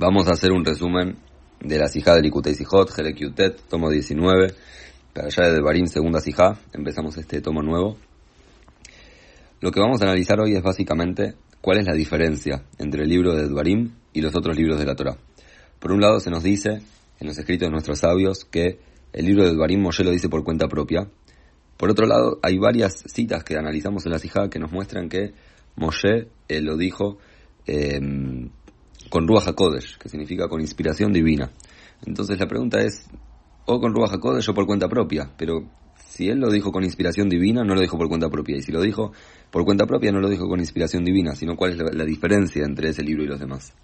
Vamos a hacer un resumen de la Sijá de Likutei Sijot, Helek tomo 19, para allá de Barim, segunda Sijá. Empezamos este tomo nuevo. Lo que vamos a analizar hoy es básicamente cuál es la diferencia entre el libro de Dvarim y los otros libros de la Torah. Por un lado se nos dice, en los escritos de nuestros sabios, que el libro de Dvarim Moshe lo dice por cuenta propia. Por otro lado, hay varias citas que analizamos en la Sijá que nos muestran que Moshe eh, lo dijo eh, con Ruach HaKodesh, que significa con inspiración divina. Entonces la pregunta es, o con Ruach HaKodesh o por cuenta propia, pero si él lo dijo con inspiración divina, no lo dijo por cuenta propia, y si lo dijo por cuenta propia, no lo dijo con inspiración divina, sino cuál es la, diferencia entre ese libro y los demás.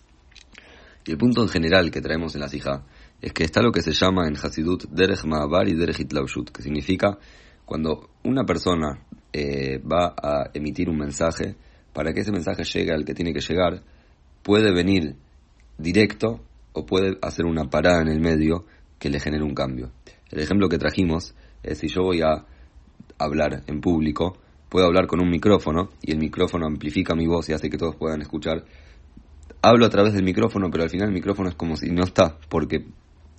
Y el punto en general que traemos en la Sijá es que está lo que se llama en Hasidut Derech Ma'abar y Derech Itlaushut, que significa cuando una persona eh, va a emitir un mensaje, para que ese mensaje llegue al que tiene que llegar, puede venir directo o puede hacer una parada en el medio que le genere un cambio. El ejemplo que trajimos es si yo voy a hablar en público, puedo hablar con un micrófono y el micrófono amplifica mi voz y hace que todos puedan escuchar. Hablo a través del micrófono, pero al final el micrófono es como si no está, porque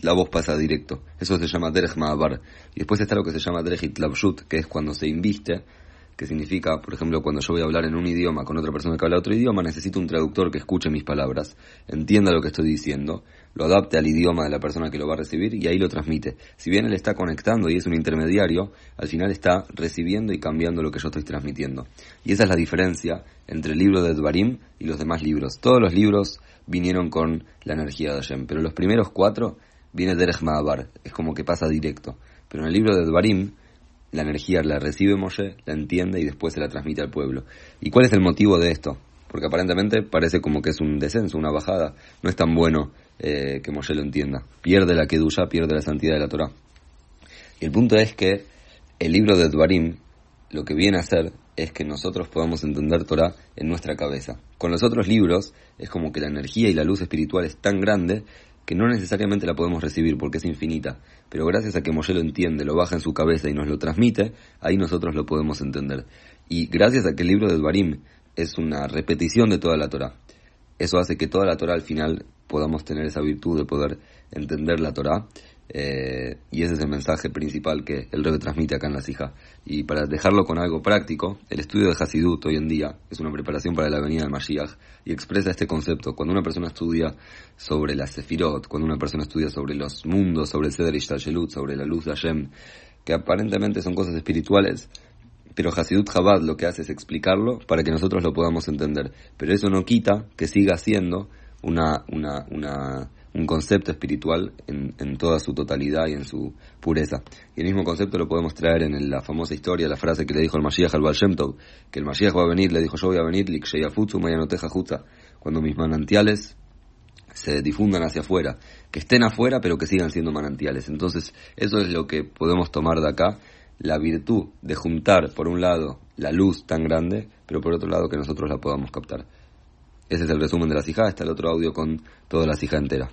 la voz pasa directo. Eso se llama Derech Ma'abar. Y después está lo que se llama Derech Itlabshut, que es cuando se inviste que significa, por ejemplo, cuando yo voy a hablar en un idioma con otra persona que habla otro idioma, necesito un traductor que escuche mis palabras, entienda lo que estoy diciendo, lo adapte al idioma de la persona que lo va a recibir y ahí lo transmite. Si bien él está conectando y es un intermediario, al final está recibiendo y cambiando lo que yo estoy transmitiendo. Y esa es la diferencia entre el libro de Dvarim y los demás libros. Todos los libros vinieron con la energía de Hashem, pero los primeros cuatro viene Derech Ma'abar, es como que pasa directo. Pero en el libro de Dvarim, la energía la recibe Moshe, la entiende y después se la transmite al pueblo. ¿Y cuál es el motivo de esto? Porque aparentemente parece como que es un descenso, una bajada. No es tan bueno eh, que Moshe lo entienda. Pierde la Kedusha, pierde la santidad de la Torah. Y el punto es que el libro de Dvarim lo que viene a hacer es que nosotros podamos entender Torah en nuestra cabeza. Con los otros libros es como que la energía y la luz espiritual es tan grande que no necesariamente la podemos recibir porque es infinita, pero gracias a que Moshe lo entiende, lo baja en su cabeza y nos lo transmite, ahí nosotros lo podemos entender. Y gracias a que el libro de Dvarim es una repetición de toda la Torah, eso hace que toda la Torah al final podamos tener esa virtud de poder entender la Torah eh, y ese es el mensaje principal que el Rebbe transmite acá en la Sija. Y para dejarlo con algo práctico, el estudio de Hasidut hoy en día es una preparación para la venida del Mashiach y expresa este concepto. Cuando una persona estudia sobre la Sefirot, cuando una persona estudia sobre los mundos, sobre el Seder Ishtashelut, sobre la luz de Hashem, que aparentemente son cosas espirituales, pero Hasidut Chabad lo que hace es explicarlo para que nosotros lo podamos entender. Pero eso no quita que siga siendo una, una, una un concepto espiritual en, en, toda su totalidad y en su pureza. Y el mismo concepto lo podemos traer en la famosa historia, la frase que le dijo el Mashiach al Baal que el Mashiach va a venir, le dijo yo voy a venir, cuando mis manantiales se difundan hacia afuera, que estén afuera pero que sigan siendo manantiales. Entonces eso es lo que podemos tomar de acá, la virtud de juntar por un lado la luz tan grande, pero por otro lado que nosotros la podamos captar. Ese es el resumen de la cija, está el otro audio con toda la cija entera.